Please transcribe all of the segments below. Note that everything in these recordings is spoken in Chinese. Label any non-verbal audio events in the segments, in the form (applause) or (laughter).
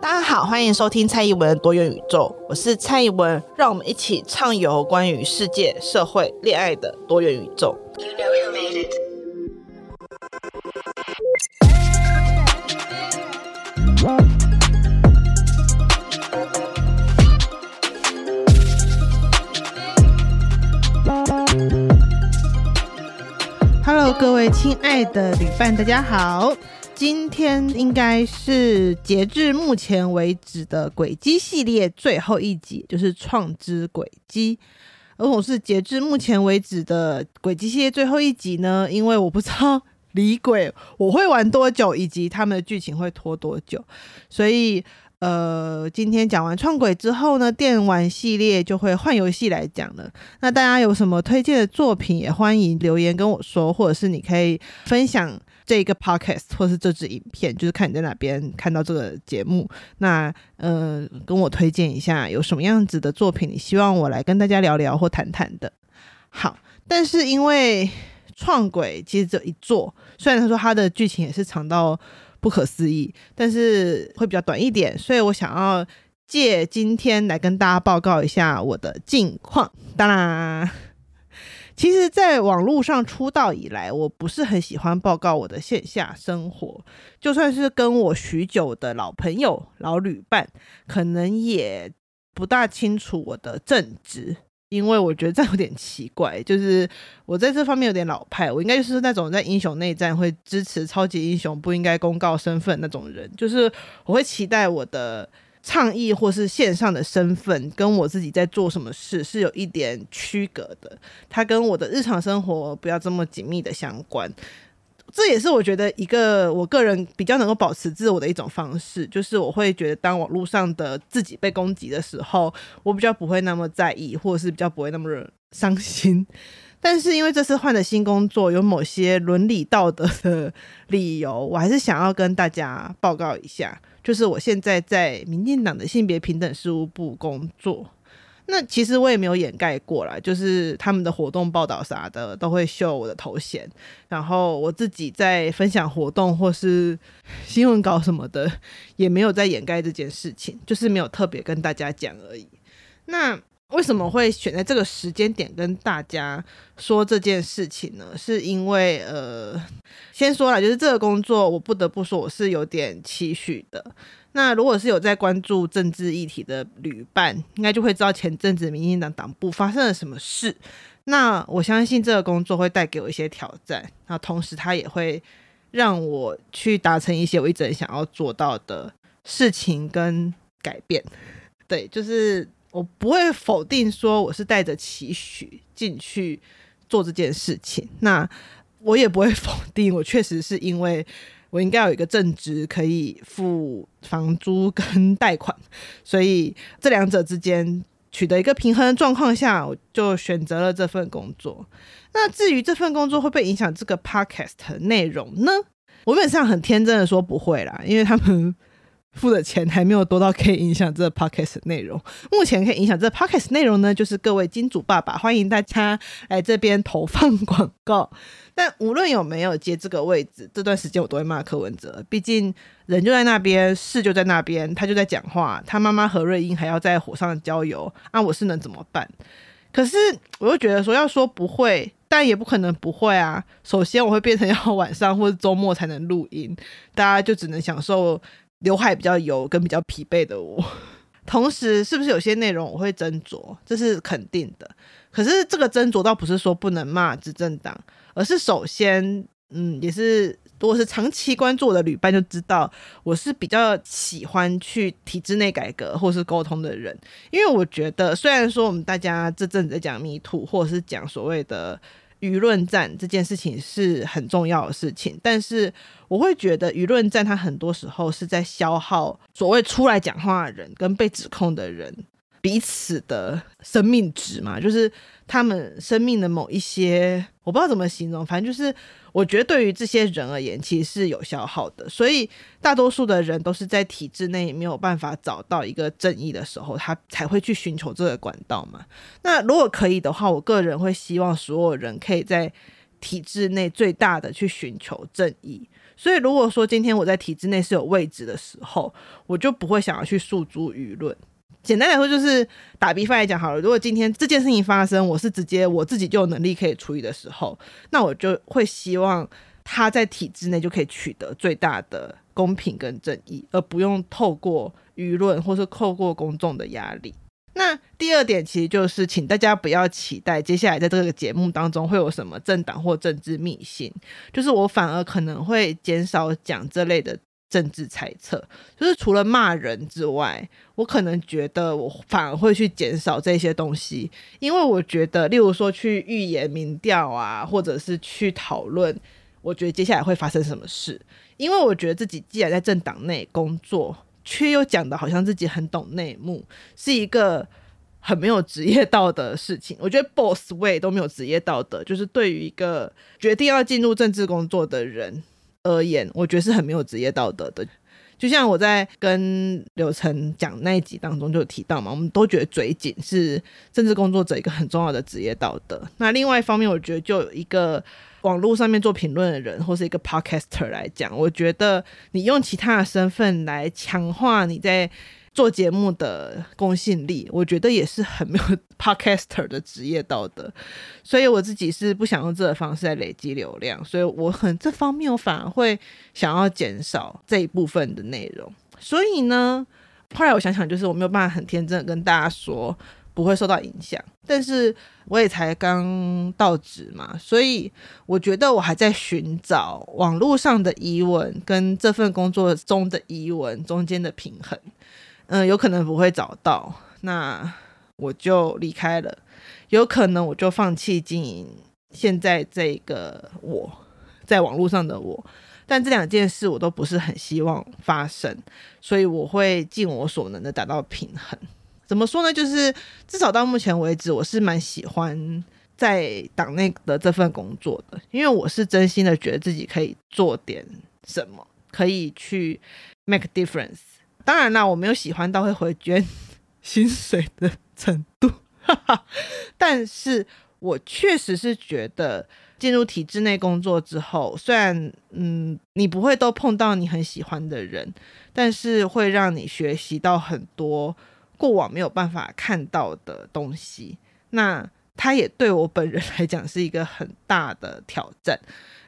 大家好，欢迎收听蔡宜文多元宇宙，我是蔡宜文，让我们一起畅游关于世界、社会、恋爱的多元宇宙。You know Hello，各位亲爱的旅伴，大家好。今天应该是截至目前为止的轨迹系列最后一集，就是创之轨迹。而我是截至目前为止的轨迹系列最后一集呢，因为我不知道李鬼我会玩多久，以及他们的剧情会拖多久，所以呃，今天讲完创轨之后呢，电玩系列就会换游戏来讲了。那大家有什么推荐的作品，也欢迎留言跟我说，或者是你可以分享。这一个 podcast 或是这支影片，就是看你在哪边看到这个节目，那呃，跟我推荐一下有什么样子的作品，你希望我来跟大家聊聊或谈谈的。好，但是因为创轨其实只有一座，虽然他说它的剧情也是长到不可思议，但是会比较短一点，所以我想要借今天来跟大家报告一下我的近况。当然。其实，在网络上出道以来，我不是很喜欢报告我的线下生活。就算是跟我许久的老朋友、老旅伴，可能也不大清楚我的正职，因为我觉得这有点奇怪。就是我在这方面有点老派，我应该就是那种在英雄内战会支持超级英雄不应该公告身份那种人。就是我会期待我的。倡议或是线上的身份跟我自己在做什么事是有一点区隔的，它跟我的日常生活不要这么紧密的相关。这也是我觉得一个我个人比较能够保持自我的一种方式，就是我会觉得当网络上的自己被攻击的时候，我比较不会那么在意，或者是比较不会那么伤心。(laughs) 但是因为这次换了新工作，有某些伦理道德的理由，我还是想要跟大家报告一下。就是我现在在民进党的性别平等事务部工作，那其实我也没有掩盖过啦，就是他们的活动报道啥的都会秀我的头衔，然后我自己在分享活动或是新闻稿什么的，也没有在掩盖这件事情，就是没有特别跟大家讲而已。那。为什么会选在这个时间点跟大家说这件事情呢？是因为呃，先说了，就是这个工作，我不得不说我是有点期许的。那如果是有在关注政治议题的旅伴，应该就会知道前阵子民进党党部发生了什么事。那我相信这个工作会带给我一些挑战，那同时它也会让我去达成一些我一直想要做到的事情跟改变。对，就是。我不会否定说我是带着期许进去做这件事情，那我也不会 (laughs) 否定我确实是因为我应该有一个正职可以付房租跟 (laughs) 贷款，所以这两者之间取得一个平衡的状况下，我就选择了这份工作。那至于这份工作会不会影响这个 podcast 内容呢？我基本上很天真的说不会啦，因为他们。付的钱还没有多到可以影响这个 podcast 内容。目前可以影响这个 podcast 内容呢，就是各位金主爸爸，欢迎大家来这边投放广告。但无论有没有接这个位置，这段时间我都会骂柯文哲，毕竟人就在那边，事就在那边，他就在讲话，他妈妈何瑞英还要在火上浇油，那、啊、我是能怎么办？可是我又觉得说，要说不会，但也不可能不会啊。首先，我会变成要晚上或者周末才能录音，大家就只能享受。刘海比较油跟比较疲惫的我，(laughs) 同时是不是有些内容我会斟酌，这是肯定的。可是这个斟酌倒不是说不能骂执政党，而是首先，嗯，也是如果是长期关注我的旅伴就知道，我是比较喜欢去体制内改革或是沟通的人，因为我觉得虽然说我们大家这阵子在讲迷途或者是讲所谓的。舆论战这件事情是很重要的事情，但是我会觉得舆论战它很多时候是在消耗所谓出来讲话的人跟被指控的人彼此的生命值嘛，就是他们生命的某一些，我不知道怎么形容，反正就是。我觉得对于这些人而言，其实是有消耗的。所以大多数的人都是在体制内没有办法找到一个正义的时候，他才会去寻求这个管道嘛。那如果可以的话，我个人会希望所有人可以在体制内最大的去寻求正义。所以如果说今天我在体制内是有位置的时候，我就不会想要去诉诸舆论。简单来说，就是打比方来讲好了。如果今天这件事情发生，我是直接我自己就有能力可以处理的时候，那我就会希望他在体制内就可以取得最大的公平跟正义，而不用透过舆论或是透过公众的压力。那第二点，其实就是请大家不要期待接下来在这个节目当中会有什么政党或政治密信，就是我反而可能会减少讲这类的。政治猜测，就是除了骂人之外，我可能觉得我反而会去减少这些东西，因为我觉得，例如说去预言民调啊，或者是去讨论，我觉得接下来会发生什么事，因为我觉得自己既然在政党内工作，却又讲的好像自己很懂内幕，是一个很没有职业道德的事情。我觉得 boss way 都没有职业道德，就是对于一个决定要进入政治工作的人。而言，我觉得是很没有职业道德的。就像我在跟柳晨讲那一集当中就有提到嘛，我们都觉得嘴紧是政治工作者一个很重要的职业道德。那另外一方面，我觉得就有一个网络上面做评论的人，或是一个 podcaster 来讲，我觉得你用其他的身份来强化你在。做节目的公信力，我觉得也是很没有 (laughs) podcaster 的职业道德，所以我自己是不想用这个方式来累积流量，所以我很这方面我反而会想要减少这一部分的内容。所以呢，后来我想想，就是我没有办法很天真的跟大家说不会受到影响，但是我也才刚到职嘛，所以我觉得我还在寻找网络上的疑问跟这份工作中的疑问中间的平衡。嗯，有可能不会找到，那我就离开了；有可能我就放弃经营现在这个我在网络上的我，但这两件事我都不是很希望发生，所以我会尽我所能的达到平衡。怎么说呢？就是至少到目前为止，我是蛮喜欢在党内的这份工作的，因为我是真心的觉得自己可以做点什么，可以去 make difference。当然啦，我没有喜欢到会回捐薪水的程度，哈哈。但是我确实是觉得进入体制内工作之后，虽然嗯，你不会都碰到你很喜欢的人，但是会让你学习到很多过往没有办法看到的东西。那它也对我本人来讲是一个很大的挑战。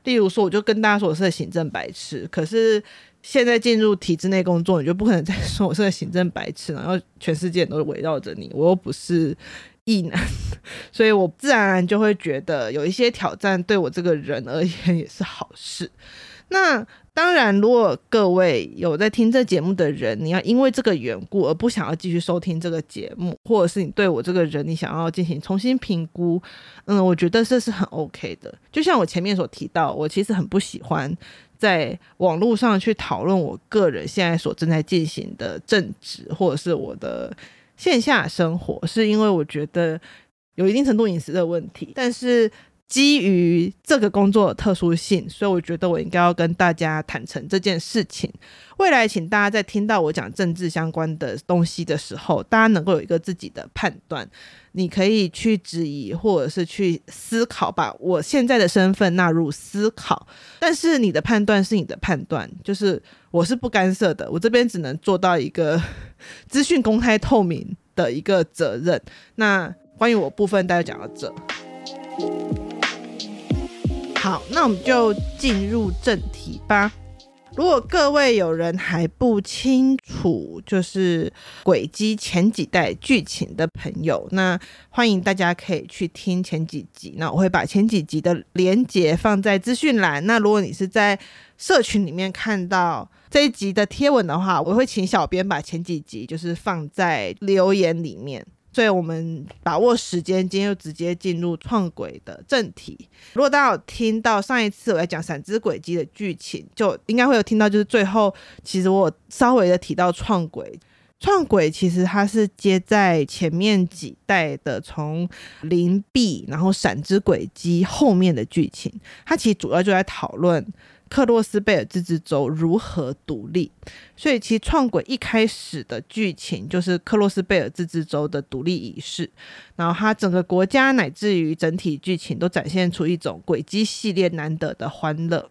例如说，我就跟大家说我是行政白痴，可是。现在进入体制内工作，你就不可能再说我是个行政白痴，然后全世界都围绕着你，我又不是异男，(laughs) 所以我自然而然就会觉得有一些挑战对我这个人而言也是好事。那当然，如果各位有在听这节目的人，你要因为这个缘故而不想要继续收听这个节目，或者是你对我这个人你想要进行重新评估，嗯，我觉得这是很 OK 的。就像我前面所提到，我其实很不喜欢。在网络上去讨论我个人现在所正在进行的政治，或者是我的线下生活，是因为我觉得有一定程度隐私的问题。但是基于这个工作的特殊性，所以我觉得我应该要跟大家坦诚这件事情。未来，请大家在听到我讲政治相关的东西的时候，大家能够有一个自己的判断。你可以去质疑，或者是去思考，把我现在的身份纳入思考。但是你的判断是你的判断，就是我是不干涉的。我这边只能做到一个资讯公开透明的一个责任。那关于我部分，大家讲到这。好，那我们就进入正题吧。如果各位有人还不清楚，就是轨迹前几代剧情的朋友，那欢迎大家可以去听前几集。那我会把前几集的连接放在资讯栏。那如果你是在社群里面看到这一集的贴文的话，我会请小编把前几集就是放在留言里面。所以我们把握时间，今天就直接进入创轨的正题。如果大家有听到上一次我在讲闪之轨迹的剧情，就应该会有听到，就是最后其实我稍微的提到创轨。创轨其实它是接在前面几代的，从邻避然后闪之轨迹后面的剧情，它其实主要就在讨论。克洛斯贝尔自治州如何独立？所以其实创轨一开始的剧情就是克洛斯贝尔自治州的独立仪式，然后它整个国家乃至于整体剧情都展现出一种轨迹系列难得的欢乐。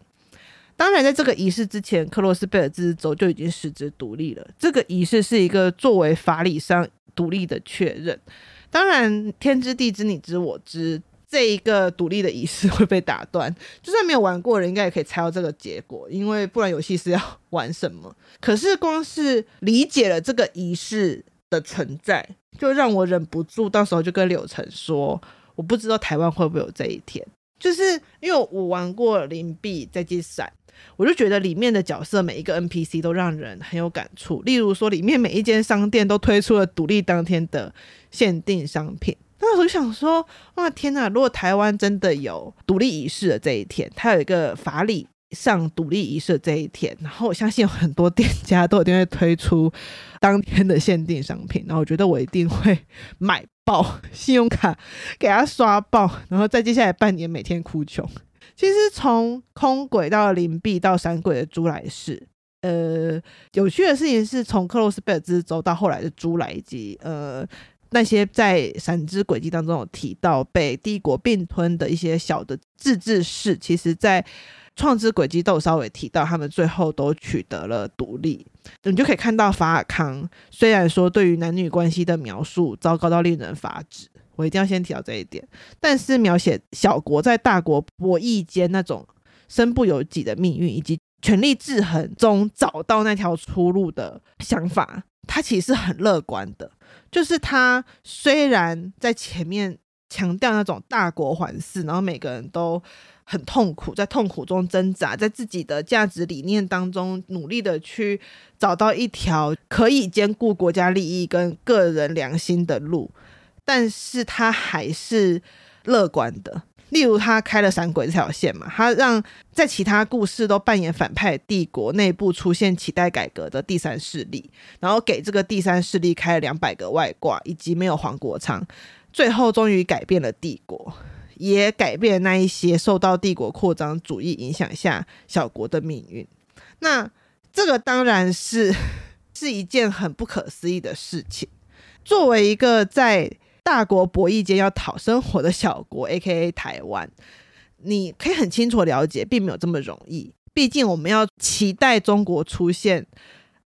当然，在这个仪式之前，克洛斯贝尔自治州就已经实质独立了。这个仪式是一个作为法理上独立的确认。当然，天知地知，你知我知，这一个独立的仪式会被打断。(laughs) 就算没有玩过的人，应该也可以猜到这个结果，因为不然游戏是要玩什么？(laughs) 可是光是理解了这个仪式的存在，就让我忍不住到时候就跟柳橙说：“我不知道台湾会不会有这一天。”就是因为我玩过邻避在机闪。我就觉得里面的角色每一个 NPC 都让人很有感触。例如说，里面每一间商店都推出了独立当天的限定商品。我就想说，哇天哪！如果台湾真的有独立仪式的这一天，它有一个法理上独立仪式的这一天，然后我相信有很多店家都一定会推出当天的限定商品。然后我觉得我一定会买爆信用卡，给他刷爆，然后在接下来半年每天哭穷。其实从空轨到邻避到闪鬼的猪来氏，呃，有趣的事情是从克洛斯贝尔之州到后来的猪来，以及呃那些在闪之轨迹当中有提到被帝国并吞的一些小的自治市，其实在创之轨迹都有稍微提到，他们最后都取得了独立。你就可以看到法尔康虽然说对于男女关系的描述糟糕到令人发指。我一定要先提到这一点，但是描写小国在大国博弈间那种身不由己的命运，以及权力制衡中找到那条出路的想法，他其实很乐观的。就是他虽然在前面强调那种大国环视，然后每个人都很痛苦，在痛苦中挣扎，在自己的价值理念当中努力的去找到一条可以兼顾国家利益跟个人良心的路。但是他还是乐观的，例如他开了闪鬼这条线嘛，他让在其他故事都扮演反派帝国内部出现期待改革的第三势力，然后给这个第三势力开了两百个外挂，以及没有黄国昌，最后终于改变了帝国，也改变那一些受到帝国扩张主义影响下小国的命运。那这个当然是是一件很不可思议的事情，作为一个在大国博弈间要讨生活的小国，(laughs) A.K.A. 台湾，你可以很清楚了解，并没有这么容易。毕竟我们要期待中国出现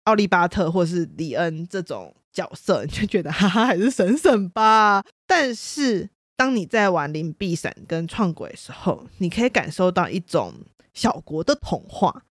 奥利巴特或是李恩这种角色，你就觉得哈哈，还是省省吧。但是当你在玩邻避闪跟创轨的时候，你可以感受到一种小国的童话，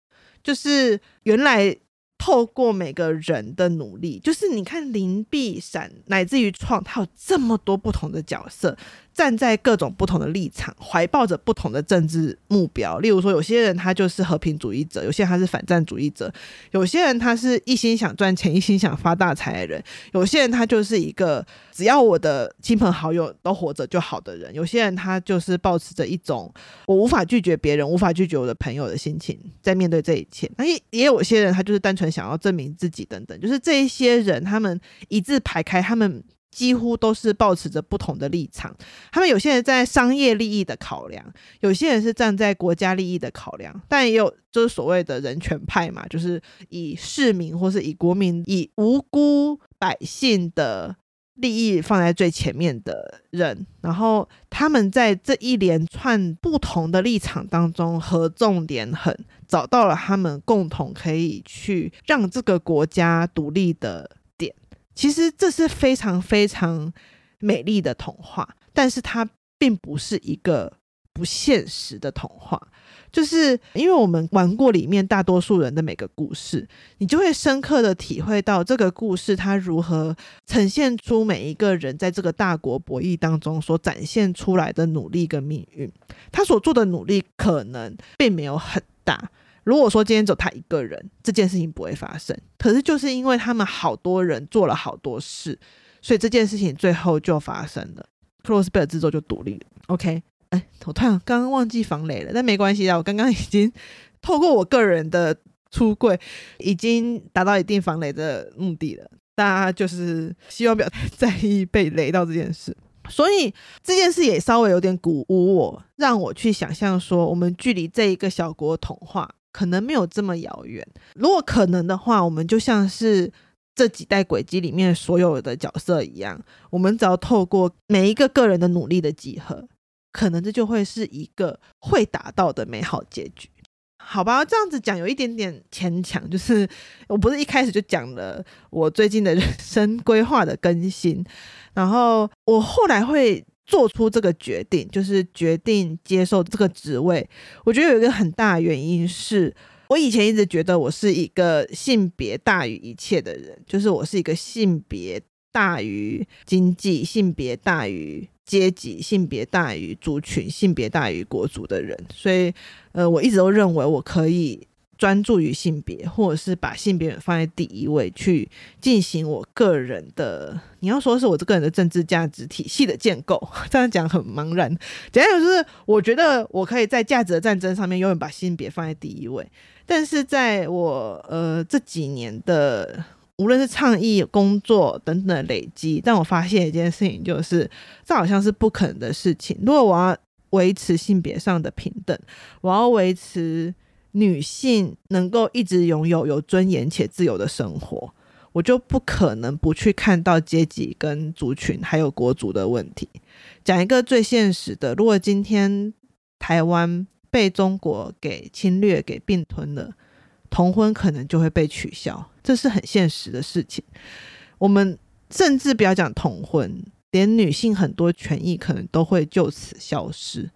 就是原来。透过每个人的努力，就是你看灵璧闪乃至于创，它有这么多不同的角色。站在各种不同的立场，怀抱着不同的政治目标。例如说，有些人他就是和平主义者，有些人他是反战主义者，有些人他是一心想赚钱、一心想发大财的人，有些人他就是一个只要我的亲朋好友都活着就好的人，有些人他就是抱持着一种我无法拒绝别人、无法拒绝我的朋友的心情在面对这一切。那也也有些人他就是单纯想要证明自己等等，就是这一些人他们一字排开，他们。几乎都是抱持着不同的立场，他们有些人在商业利益的考量，有些人是站在国家利益的考量，但也有就是所谓的人权派嘛，就是以市民或是以国民、以无辜百姓的利益放在最前面的人，然后他们在这一连串不同的立场当中合纵连横，找到了他们共同可以去让这个国家独立的。其实这是非常非常美丽的童话，但是它并不是一个不现实的童话。就是因为我们玩过里面大多数人的每个故事，你就会深刻的体会到这个故事它如何呈现出每一个人在这个大国博弈当中所展现出来的努力跟命运。他所做的努力可能并没有很大。如果说今天只有他一个人，这件事情不会发生。可是就是因为他们好多人做了好多事，所以这件事情最后就发生了。克洛斯贝尔自治州就独立了。OK，哎，我突然刚刚忘记防雷了，但没关系啊，我刚刚已经透过我个人的出柜，已经达到一定防雷的目的了。大家就是希望不要太在意被雷到这件事。所以这件事也稍微有点鼓舞我，让我去想象说，我们距离这一个小国童话。可能没有这么遥远。如果可能的话，我们就像是这几代轨迹里面所有的角色一样，我们只要透过每一个个人的努力的集合，可能这就会是一个会达到的美好结局。好吧，这样子讲有一点点牵强，就是我不是一开始就讲了我最近的人生规划的更新，然后我后来会做出这个决定，就是决定接受这个职位。我觉得有一个很大的原因是，我以前一直觉得我是一个性别大于一切的人，就是我是一个性别大于经济、性别大于阶级、性别大于族群、性别大于国族的人，所以，呃，我一直都认为我可以专注于性别，或者是把性别放在第一位去进行我个人的，你要说是我这个人的政治价值体系的建构，(laughs) 这样讲很茫然。简单就是，我觉得我可以在价值的战争上面永远把性别放在第一位。但是在我呃这几年的无论是倡议、工作等等的累积，但我发现一件事情，就是这好像是不可能的事情。如果我要维持性别上的平等，我要维持女性能够一直拥有有尊严且自由的生活，我就不可能不去看到阶级跟族群还有国族的问题。讲一个最现实的，如果今天台湾，被中国给侵略、给并吞了，同婚可能就会被取消，这是很现实的事情。我们甚至不要讲同婚，连女性很多权益可能都会就此消失。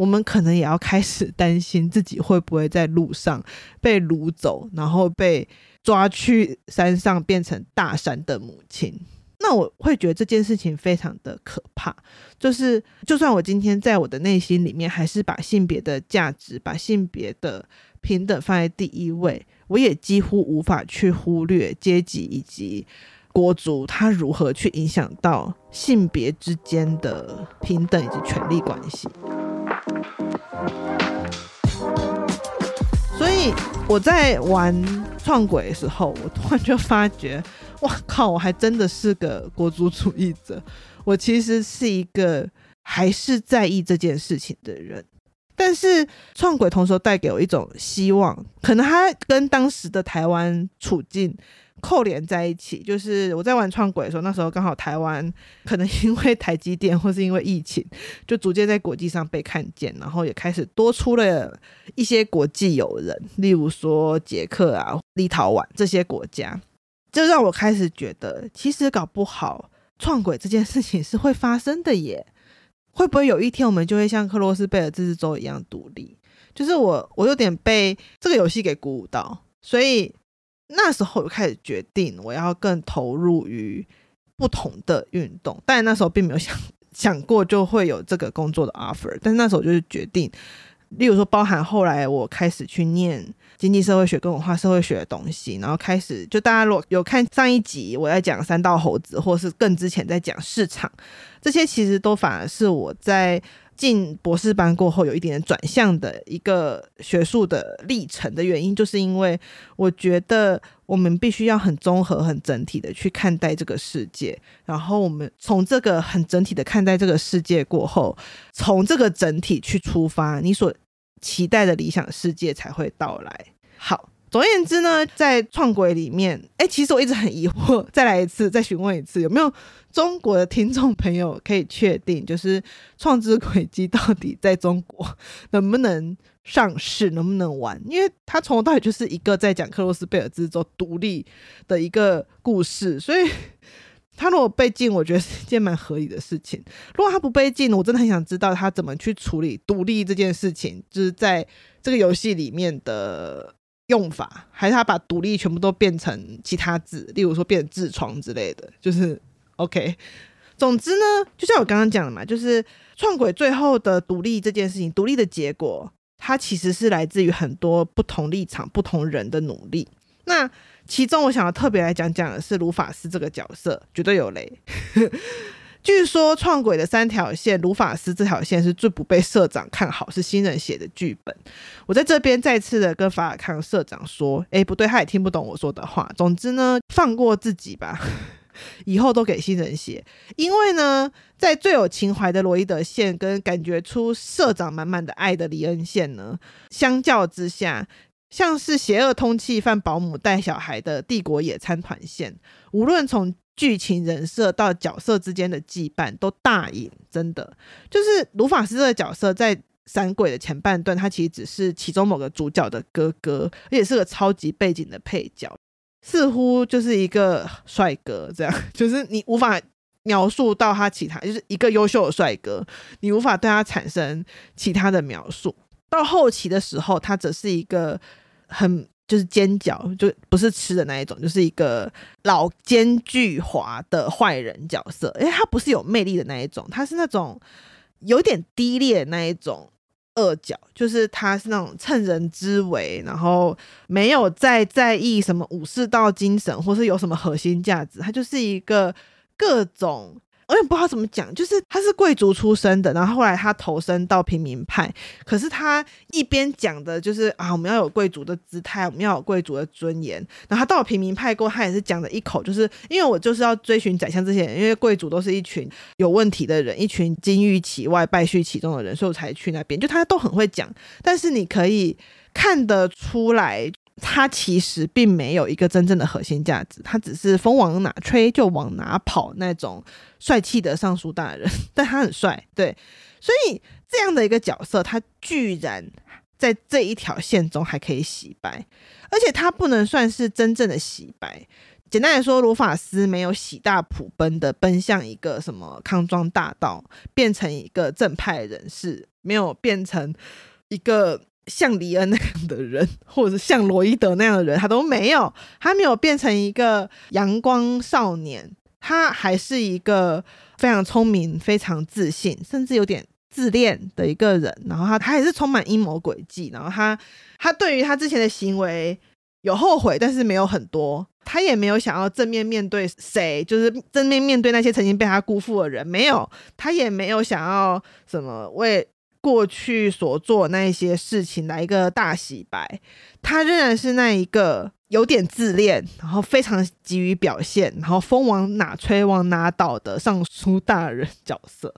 我们可能也要开始担心自己会不会在路上被掳走，然后被抓去山上变成大山的母亲。那我会觉得这件事情非常的可怕，就是就算我今天在我的内心里面还是把性别的价值、把性别的平等放在第一位，我也几乎无法去忽略阶级以及国族它如何去影响到性别之间的平等以及权力关系。所以我在玩创鬼的时候，我突然就发觉。哇靠！我还真的是个国足主义者。我其实是一个还是在意这件事情的人，但是创轨同时带给我一种希望，可能它跟当时的台湾处境扣连在一起。就是我在玩创轨的时候，那时候刚好台湾可能因为台积电或是因为疫情，就逐渐在国际上被看见，然后也开始多出了一些国际友人，例如说捷克啊、立陶宛这些国家。就让我开始觉得，其实搞不好创轨这件事情是会发生的耶。会不会有一天我们就会像克洛斯贝尔自治州一样独立？就是我，我有点被这个游戏给鼓舞到，所以那时候我开始决定我要更投入于不同的运动。但那时候并没有想想过就会有这个工作的 offer，但是那时候就是决定。例如说，包含后来我开始去念经济社会学跟文化社会学的东西，然后开始就大家如果有看上一集我在讲三道猴子，或是更之前在讲市场，这些其实都反而是我在。进博士班过后，有一点点转向的一个学术的历程的原因，就是因为我觉得我们必须要很综合、很整体的去看待这个世界。然后我们从这个很整体的看待这个世界过后，从这个整体去出发，你所期待的理想世界才会到来。好。总而言之呢，在创轨里面，哎，其实我一直很疑惑。再来一次，再询问一次，有没有中国的听众朋友可以确定，就是创之轨迹到底在中国能不能上市，能不能玩？因为他从头到尾就是一个在讲克洛斯贝尔之州独立的一个故事，所以他如果被禁，我觉得是一件蛮合理的事情。(laughs) 如果他不被禁，我真的很想知道他怎么去处理独立这件事情，就是在这个游戏里面的。用法还是他把独立全部都变成其他字，例如说变成痔疮之类的，就是 OK。总之呢，就像我刚刚讲的嘛，就是创轨最后的独立这件事情，独立的结果，它其实是来自于很多不同立场、不同人的努力。那其中我想要特别来讲讲的是鲁法斯这个角色，绝对有雷。(laughs) 据说创轨的三条线，鲁法斯这条线是最不被社长看好，是新人写的剧本。我在这边再次的跟法尔康社长说，哎，不对，他也听不懂我说的话。总之呢，放过自己吧，(laughs) 以后都给新人写。因为呢，在最有情怀的罗伊德线跟感觉出社长满满的爱的李恩线呢，相较之下，像是邪恶通气犯保姆带小孩的帝国野餐团线，无论从剧情人设到角色之间的羁绊都大赢，真的就是卢法斯这个角色在闪鬼的前半段，他其实只是其中某个主角的哥哥，而且是个超级背景的配角，似乎就是一个帅哥，这样 (laughs) 就是你无法描述到他其他，就是一个优秀的帅哥，你无法对他产生其他的描述。到后期的时候，他则是一个很就是尖角，就不是吃的那一种，就是一个老奸巨猾的坏人角色。因为他不是有魅力的那一种，他是那种。有点低劣那一种恶角，就是他是那种趁人之危，然后没有再在意什么武士道精神，或是有什么核心价值，他就是一个各种。我也不知道怎么讲，就是他是贵族出身的，然后后来他投身到平民派，可是他一边讲的就是啊，我们要有贵族的姿态，我们要有贵族的尊严。然后他到了平民派过，他也是讲了一口，就是因为我就是要追寻宰相这些人，因为贵族都是一群有问题的人，一群金玉其外败絮其中的人，所以我才去那边。就他都很会讲，但是你可以看得出来。他其实并没有一个真正的核心价值，他只是风往哪吹就往哪跑那种帅气的尚书大人，但他很帅，对，(laughs) 所以这样的一个角色，他居然在这一条线中还可以洗白，而且他不能算是真正的洗白。简单来说，卢法斯没有喜大普奔的奔向一个什么康庄大道，变成一个正派人士，没有变成一个。像李恩那样的人，或者是像罗伊德那样的人，他都没有，他没有变成一个阳光少年，他还是一个非常聪明、非常自信，甚至有点自恋的一个人。然后他，他还是充满阴谋诡计。然后他，他对于他之前的行为有后悔，但是没有很多。他也没有想要正面面对谁，就是正面面对那些曾经被他辜负的人，没有。他也没有想要什么为。过去所做那一些事情来一个大洗白，他仍然是那一个有点自恋，然后非常急于表现，然后风往哪吹往哪倒的尚书大人 (laughs) 角色。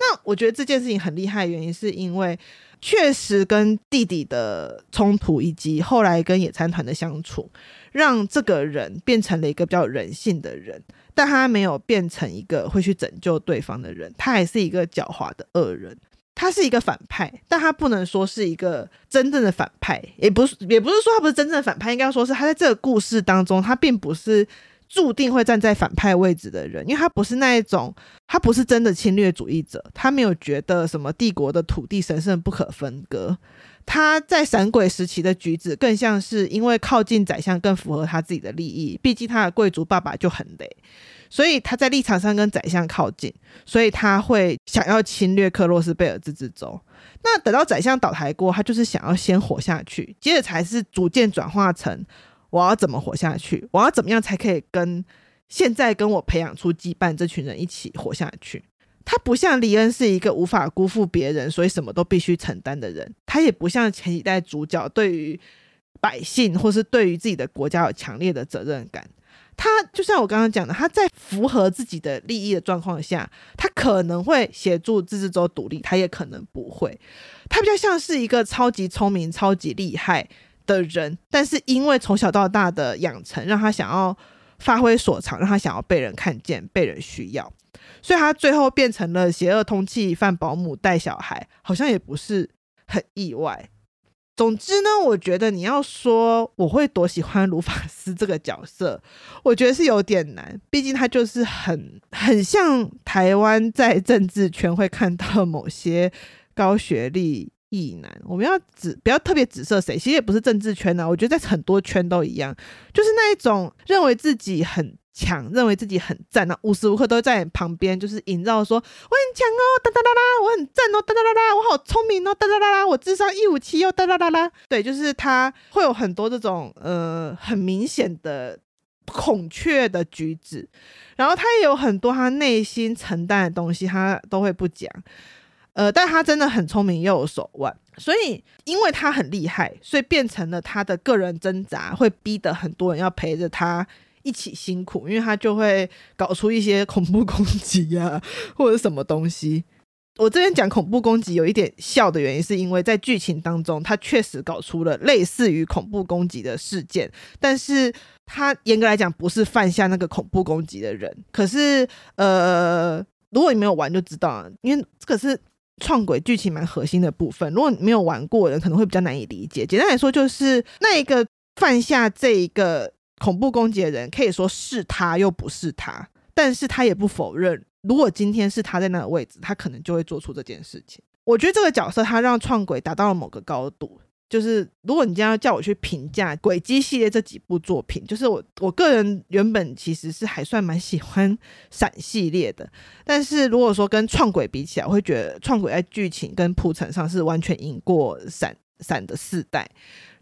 那我觉得这件事情很厉害，原因是因为确实跟弟弟的冲突，以及后来跟野餐团的相处，让这个人变成了一个比较人性的人，但他没有变成一个会去拯救对方的人，他还是一个狡猾的恶人。他是一个反派，但他不能说是一个真正的反派，也不是，也不是说他不是真正的反派，应该说是他在这个故事当中，他并不是注定会站在反派位置的人，因为他不是那一种，他不是真的侵略主义者，他没有觉得什么帝国的土地神圣不可分割，他在闪鬼时期的举止更像是因为靠近宰相更符合他自己的利益，毕竟他的贵族爸爸就很累。所以他在立场上跟宰相靠近，所以他会想要侵略克洛斯贝尔自治州。那等到宰相倒台过，他就是想要先活下去，接着才是逐渐转化成我要怎么活下去，我要怎么样才可以跟现在跟我培养出羁绊这群人一起活下去。他不像黎恩是一个无法辜负别人，所以什么都必须承担的人，他也不像前几代主角对于百姓或是对于自己的国家有强烈的责任感。他就像我刚刚讲的，他在符合自己的利益的状况下，他可能会协助自治州独立，他也可能不会。他比较像是一个超级聪明、超级厉害的人，但是因为从小到大的养成，让他想要发挥所长，让他想要被人看见、被人需要，所以他最后变成了邪恶通缉犯保姆带小孩，好像也不是很意外。总之呢，我觉得你要说我会多喜欢卢法斯这个角色，我觉得是有点难。毕竟他就是很很像台湾在政治圈会看到某些高学历异男。我们要指不要特别指涉谁，其实也不是政治圈啊，我觉得在很多圈都一样，就是那一种认为自己很。强认为自己很赞那，无时无刻都在旁边，就是营造说我很强哦，哒哒啦啦，我很赞哦，哒哒啦啦，我好聪明哦，哒哒啦啦，我智商一五七哦，哒哒啦啦。对，就是他会有很多这种呃很明显的孔雀的举止，然后他也有很多他内心承担的东西，他都会不讲。呃，但他真的很聪明又有手腕，所以因为他很厉害，所以变成了他的个人挣扎，会逼得很多人要陪着他。一起辛苦，因为他就会搞出一些恐怖攻击呀，(laughs) 或者什么东西。我这边讲恐怖攻击有一点笑的原因，是因为在剧情当中，他确实搞出了类似于恐怖攻击的事件，但是他严格来讲不是犯下那个恐怖攻击的人。可是，呃，如果你没有玩就知道，因为这个是创轨剧情蛮核心的部分。如果你没有玩过的人，可能会比较难以理解。简单来说，就是那一个犯下这一个恐怖攻击的人，可以说是他又不是他，但是他也不否认，如果今天是他在那个位置，他可能就会做出这件事情。我觉得这个角色他让创轨达到了某个高度。就是如果你今天要叫我去评价《轨迹》系列这几部作品，就是我我个人原本其实是还算蛮喜欢闪系列的，但是如果说跟创轨比起来，我会觉得创轨在剧情跟铺陈上是完全赢过闪闪的四代。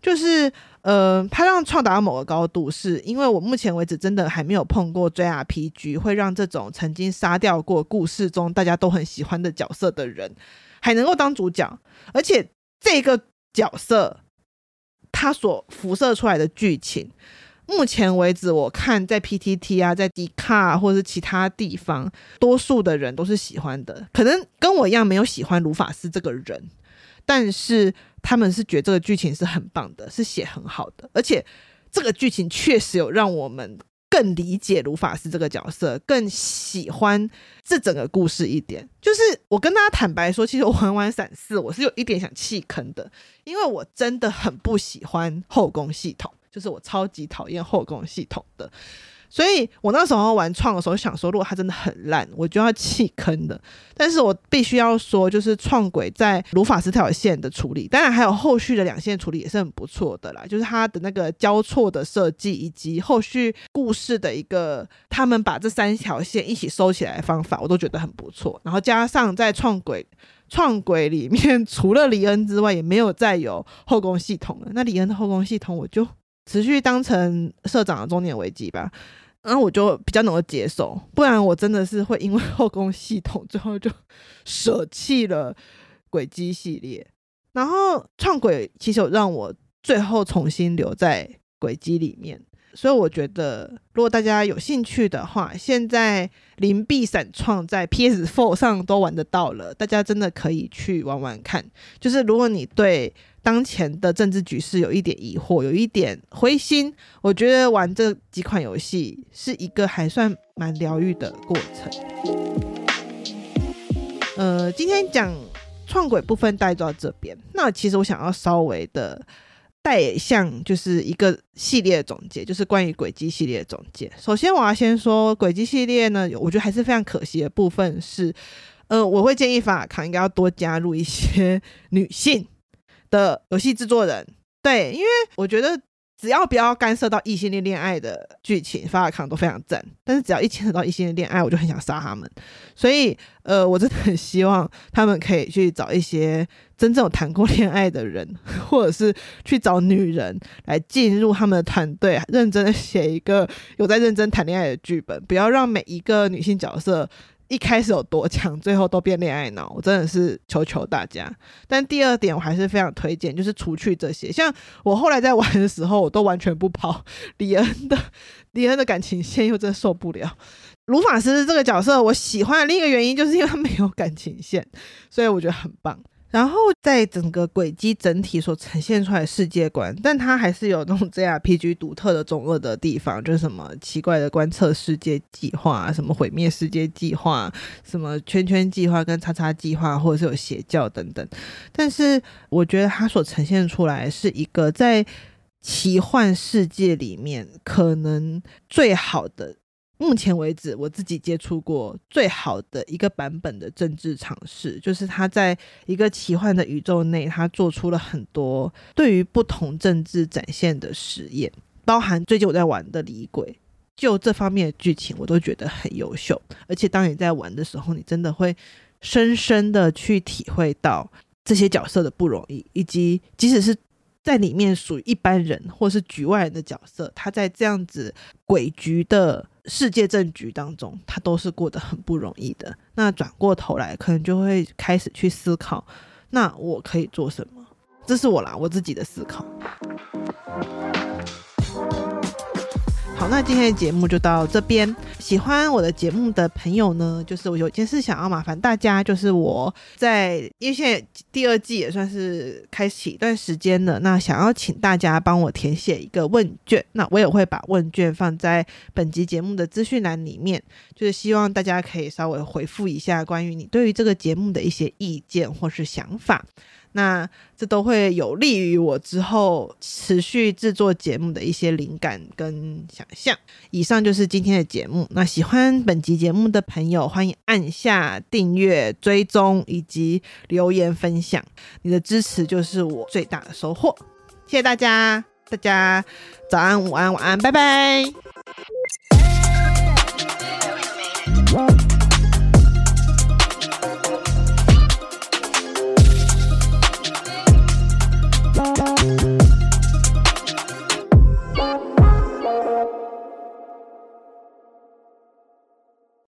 就是呃，他让创达到某个高度，是因为我目前为止真的还没有碰过 JRPG 会让这种曾经杀掉过故事中大家都很喜欢的角色的人还能够当主角，而且这个。角色他所辐射出来的剧情，目前为止我看在 PTT 啊，在 D 卡或者是其他地方，多数的人都是喜欢的。可能跟我一样没有喜欢卢法斯这个人，但是他们是觉得这个剧情是很棒的，是写很好的，而且这个剧情确实有让我们。更理解卢法斯这个角色，更喜欢这整个故事一点。就是我跟大家坦白说，其实我玩完闪四，我是有一点想弃坑的，因为我真的很不喜欢后宫系统，就是我超级讨厌后宫系统的。所以我那时候玩创的时候，想说如果它真的很烂，我就要弃坑的。但是我必须要说，就是创轨在卢法斯这条线的处理，当然还有后续的两线处理也是很不错的啦。就是它的那个交错的设计，以及后续故事的一个他们把这三条线一起收起来的方法，我都觉得很不错。然后加上在创轨创轨里面，除了李恩之外，也没有再有后宫系统了。那李恩的后宫系统，我就。持续当成社长的中年危机吧，然后我就比较能够接受，不然我真的是会因为后宫系统最后就 (laughs) 舍弃了轨迹系列。然后创轨其实有让我最后重新留在轨迹里面。所以我觉得，如果大家有兴趣的话，现在灵璧闪创在 PS4 上都玩得到了，大家真的可以去玩玩看。就是如果你对当前的政治局势有一点疑惑，有一点灰心，我觉得玩这几款游戏是一个还算蛮疗愈的过程。呃，今天讲创轨部分带到这边，那其实我想要稍微的。带向就是一个系列的总结，就是关于轨迹系列的总结。首先，我要先说轨迹系列呢，我觉得还是非常可惜的部分是，呃，我会建议法卡应该要多加入一些 (laughs) 女性的游戏制作人，对，因为我觉得。只要不要干涉到异性恋恋爱的剧情，法尔康都非常赞。但是只要一牵扯到异性恋恋爱，我就很想杀他们。所以，呃，我真的很希望他们可以去找一些真正有谈过恋爱的人，(laughs) 或者是去找女人来进入他们的团队，认真的写一个有在认真谈恋爱的剧本，不要让每一个女性角色。一开始有多强，最后都变恋爱脑，我真的是求求大家。但第二点，我还是非常推荐，就是除去这些，像我后来在玩的时候，我都完全不跑李恩的 (laughs) 李恩的感情线，又真受不了。卢法师这个角色，我喜欢的另一个原因，就是因为他没有感情线，所以我觉得很棒。然后在整个轨迹整体所呈现出来世界观，但它还是有那种 JRPG 独特的中二的地方，就是什么奇怪的观测世界计划，什么毁灭世界计划，什么圈圈计划跟叉叉计划，或者是有邪教等等。但是我觉得它所呈现出来是一个在奇幻世界里面可能最好的。目前为止，我自己接触过最好的一个版本的政治尝试，就是他在一个奇幻的宇宙内，他做出了很多对于不同政治展现的实验，包含最近我在玩的《李鬼》，就这方面的剧情，我都觉得很优秀。而且当你在玩的时候，你真的会深深的去体会到这些角色的不容易，以及即使是。在里面属于一般人或是局外人的角色，他在这样子诡局的世界政局当中，他都是过得很不容易的。那转过头来，可能就会开始去思考，那我可以做什么？这是我啦，我自己的思考。那今天的节目就到这边。喜欢我的节目的朋友呢，就是我有件事想要麻烦大家，就是我在因为现在第二季也算是开启一段时间了，那想要请大家帮我填写一个问卷，那我也会把问卷放在本集节目的资讯栏里面，就是希望大家可以稍微回复一下关于你对于这个节目的一些意见或是想法。那这都会有利于我之后持续制作节目的一些灵感跟想象。以上就是今天的节目。那喜欢本集节目的朋友，欢迎按下订阅、追踪以及留言分享。你的支持就是我最大的收获。谢谢大家，大家早安、午安、晚安，拜拜。